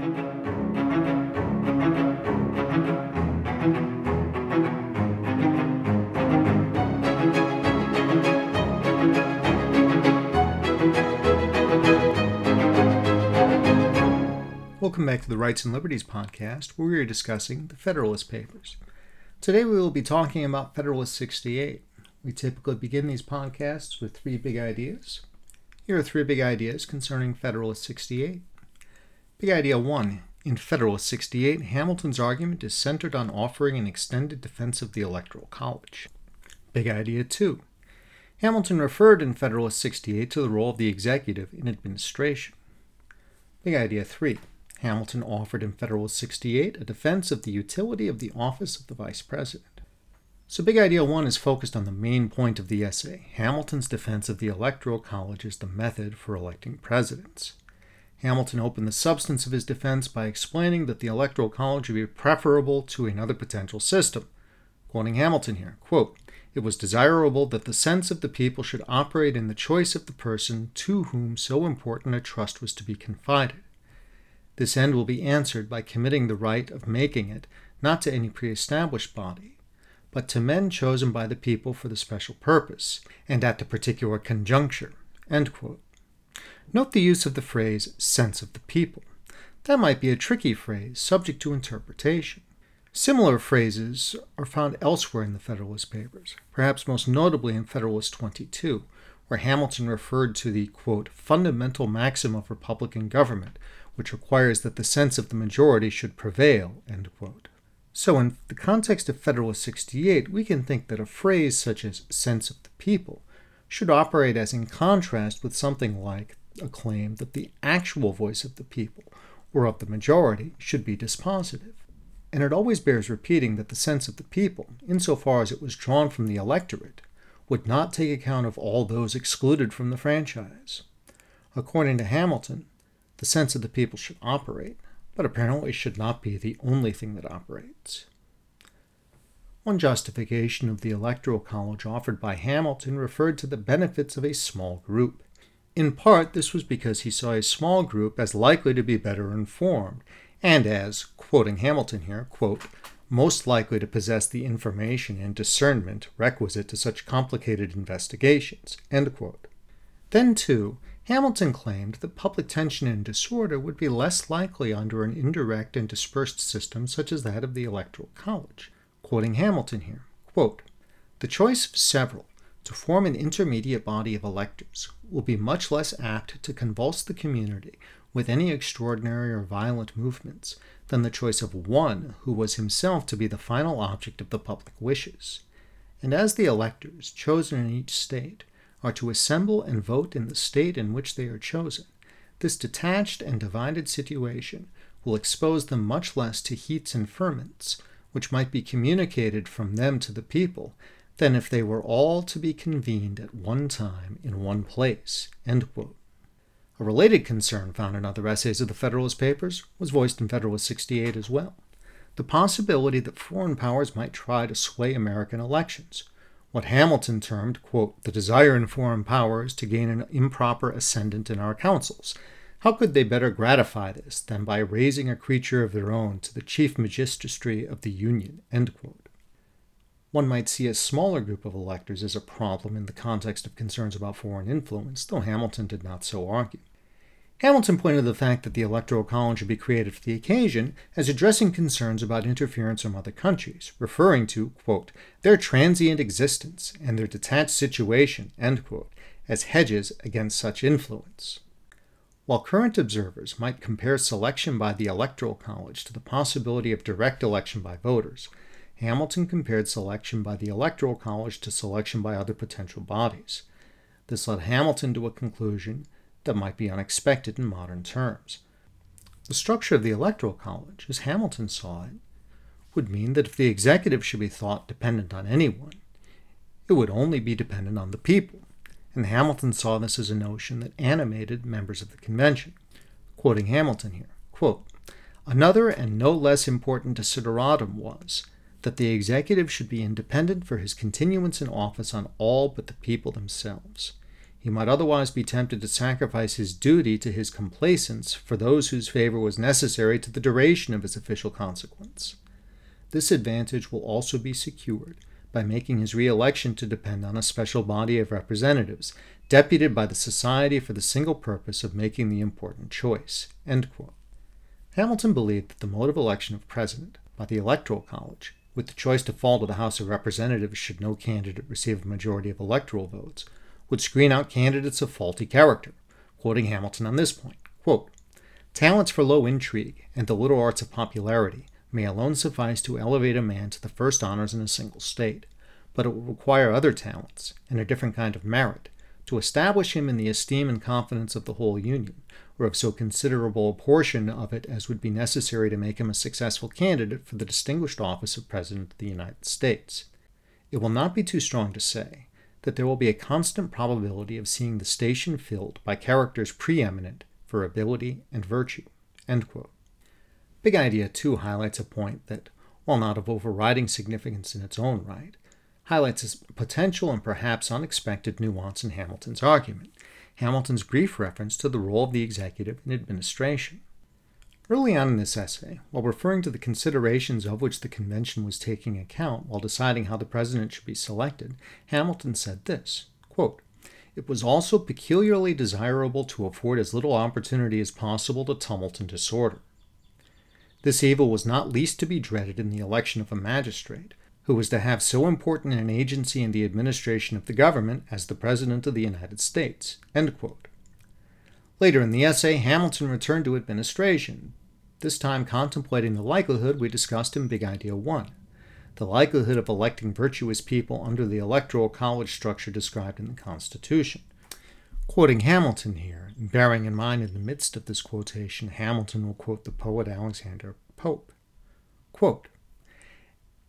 Welcome back to the Rights and Liberties podcast, where we are discussing the Federalist Papers. Today we will be talking about Federalist 68. We typically begin these podcasts with three big ideas. Here are three big ideas concerning Federalist 68. Big idea one In Federalist 68, Hamilton's argument is centered on offering an extended defense of the Electoral College. Big idea two Hamilton referred in Federalist 68 to the role of the executive in administration. Big idea three Hamilton offered in Federalist 68 a defense of the utility of the office of the Vice President. So, Big Idea 1 is focused on the main point of the essay Hamilton's defense of the Electoral College as the method for electing presidents. Hamilton opened the substance of his defense by explaining that the Electoral College would be preferable to another potential system. Quoting Hamilton here, quote, it was desirable that the sense of the people should operate in the choice of the person to whom so important a trust was to be confided. This end will be answered by committing the right of making it not to any pre established body, but to men chosen by the people for the special purpose, and at the particular conjuncture. Note the use of the phrase sense of the people. That might be a tricky phrase, subject to interpretation. Similar phrases are found elsewhere in the Federalist Papers, perhaps most notably in Federalist 22, where Hamilton referred to the quote, fundamental maxim of Republican government, which requires that the sense of the majority should prevail. end quote. So, in the context of Federalist 68, we can think that a phrase such as sense of the people should operate as in contrast with something like a claim that the actual voice of the people, or of the majority, should be dispositive. And it always bears repeating that the sense of the people, insofar as it was drawn from the electorate, would not take account of all those excluded from the franchise. According to Hamilton, the sense of the people should operate, but apparently should not be the only thing that operates. One justification of the Electoral College offered by Hamilton referred to the benefits of a small group. In part, this was because he saw a small group as likely to be better informed, and as, quoting Hamilton here, quote, most likely to possess the information and discernment requisite to such complicated investigations. Then, too, Hamilton claimed that public tension and disorder would be less likely under an indirect and dispersed system such as that of the Electoral College. Quoting Hamilton here quote, The choice of several to form an intermediate body of electors will be much less apt to convulse the community with any extraordinary or violent movements than the choice of one who was himself to be the final object of the public wishes. And as the electors, chosen in each state, are to assemble and vote in the state in which they are chosen, this detached and divided situation will expose them much less to heats and ferments, which might be communicated from them to the people, than if they were all to be convened at one time in one place. A related concern found in other essays of the Federalist Papers was voiced in Federalist 68 as well the possibility that foreign powers might try to sway American elections, what Hamilton termed, quote, the desire in foreign powers to gain an improper ascendant in our councils. How could they better gratify this than by raising a creature of their own to the chief magistracy of the Union? One might see a smaller group of electors as a problem in the context of concerns about foreign influence, though Hamilton did not so argue. Hamilton pointed to the fact that the Electoral College should be created for the occasion as addressing concerns about interference from other countries, referring to, quote, their transient existence and their detached situation, quote, as hedges against such influence. While current observers might compare selection by the Electoral College to the possibility of direct election by voters, Hamilton compared selection by the Electoral College to selection by other potential bodies. This led Hamilton to a conclusion that might be unexpected in modern terms. The structure of the Electoral College, as Hamilton saw it, would mean that if the executive should be thought dependent on anyone, it would only be dependent on the people, and Hamilton saw this as a notion that animated members of the convention. Quoting Hamilton here, quote, Another and no less important desideratum was that the executive should be independent for his continuance in office on all but the people themselves. he might otherwise be tempted to sacrifice his duty to his complacence for those whose favor was necessary to the duration of his official consequence. This advantage will also be secured by making his re-election to depend on a special body of representatives, deputed by the Society for the single purpose of making the important choice. Hamilton believed that the mode of election of president by the Electoral College, with the choice to fall to the House of Representatives should no candidate receive a majority of electoral votes, would screen out candidates of faulty character, quoting Hamilton on this point quote, Talents for low intrigue and the little arts of popularity may alone suffice to elevate a man to the first honors in a single state, but it will require other talents and a different kind of merit to establish him in the esteem and confidence of the whole Union, or of so considerable a portion of it as would be necessary to make him a successful candidate for the distinguished office of President of the United States. It will not be too strong to say that there will be a constant probability of seeing the station filled by characters preeminent for ability and virtue. Big Idea 2 highlights a point that, while not of overriding significance in its own right, highlights a potential and perhaps unexpected nuance in Hamilton's argument, Hamilton's brief reference to the role of the executive in administration. Early on in this essay, while referring to the considerations of which the convention was taking account while deciding how the president should be selected, Hamilton said this quote, It was also peculiarly desirable to afford as little opportunity as possible to tumult and disorder. This evil was not least to be dreaded in the election of a magistrate, who was to have so important an agency in the administration of the government as the President of the United States. Later in the essay, Hamilton returned to administration, this time contemplating the likelihood we discussed in Big Idea 1 the likelihood of electing virtuous people under the electoral college structure described in the Constitution. Quoting Hamilton here, and bearing in mind in the midst of this quotation, Hamilton will quote the poet Alexander Pope. Quote,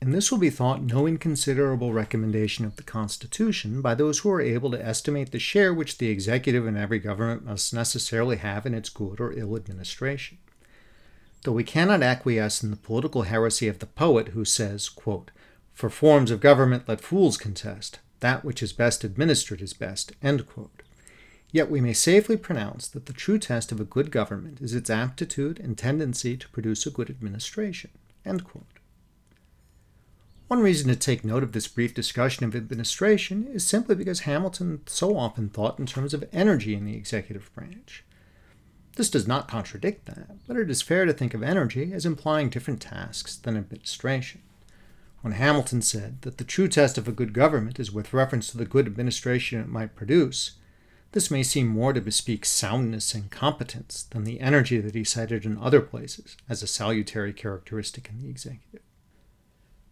and this will be thought no inconsiderable recommendation of the Constitution by those who are able to estimate the share which the executive in every government must necessarily have in its good or ill administration though we cannot acquiesce in the political heresy of the poet who says, quote, For forms of government let fools contest, that which is best administered is best. Yet we may safely pronounce that the true test of a good government is its aptitude and tendency to produce a good administration. One reason to take note of this brief discussion of administration is simply because Hamilton so often thought in terms of energy in the executive branch. This does not contradict that, but it is fair to think of energy as implying different tasks than administration. When Hamilton said that the true test of a good government is with reference to the good administration it might produce, this may seem more to bespeak soundness and competence than the energy that he cited in other places as a salutary characteristic in the executive.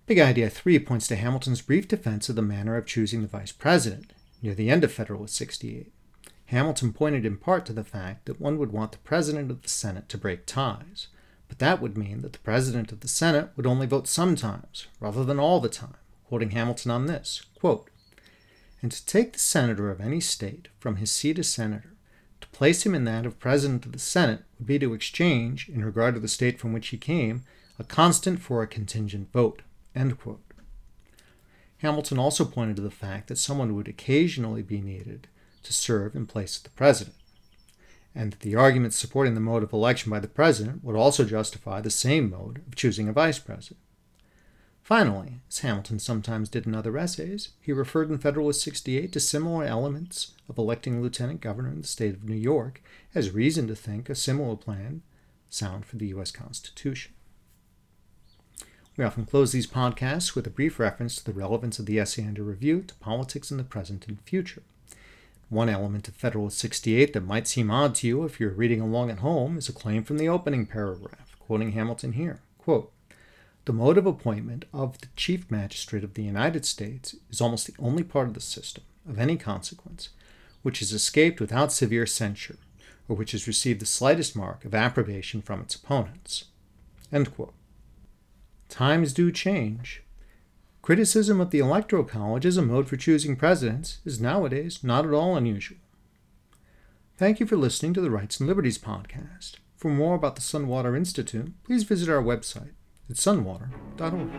Big Idea 3 points to Hamilton's brief defense of the manner of choosing the vice president near the end of Federalist 68. Hamilton pointed in part to the fact that one would want the President of the Senate to break ties, but that would mean that the President of the Senate would only vote sometimes, rather than all the time, quoting Hamilton on this quote, And to take the senator of any state from his seat as senator, to place him in that of President of the Senate, would be to exchange, in regard to the state from which he came, a constant for a contingent vote. Hamilton also pointed to the fact that someone would occasionally be needed to serve in place of the president, and that the arguments supporting the mode of election by the president would also justify the same mode of choosing a vice president. Finally, as Hamilton sometimes did in other essays, he referred in Federalist 68 to similar elements of electing lieutenant governor in the state of New York as reason to think a similar plan sound for the U.S. Constitution. We often close these podcasts with a brief reference to the relevance of the essay under review to politics in the present and future. One element of Federalist 68 that might seem odd to you if you're reading along at home is a claim from the opening paragraph, quoting Hamilton here. Quote, the mode of appointment of the Chief Magistrate of the United States is almost the only part of the system, of any consequence, which has escaped without severe censure, or which has received the slightest mark of approbation from its opponents. Times do change. Criticism of the Electoral College as a mode for choosing presidents is nowadays not at all unusual. Thank you for listening to the Rights and Liberties podcast. For more about the Sunwater Institute, please visit our website at sunwater.org.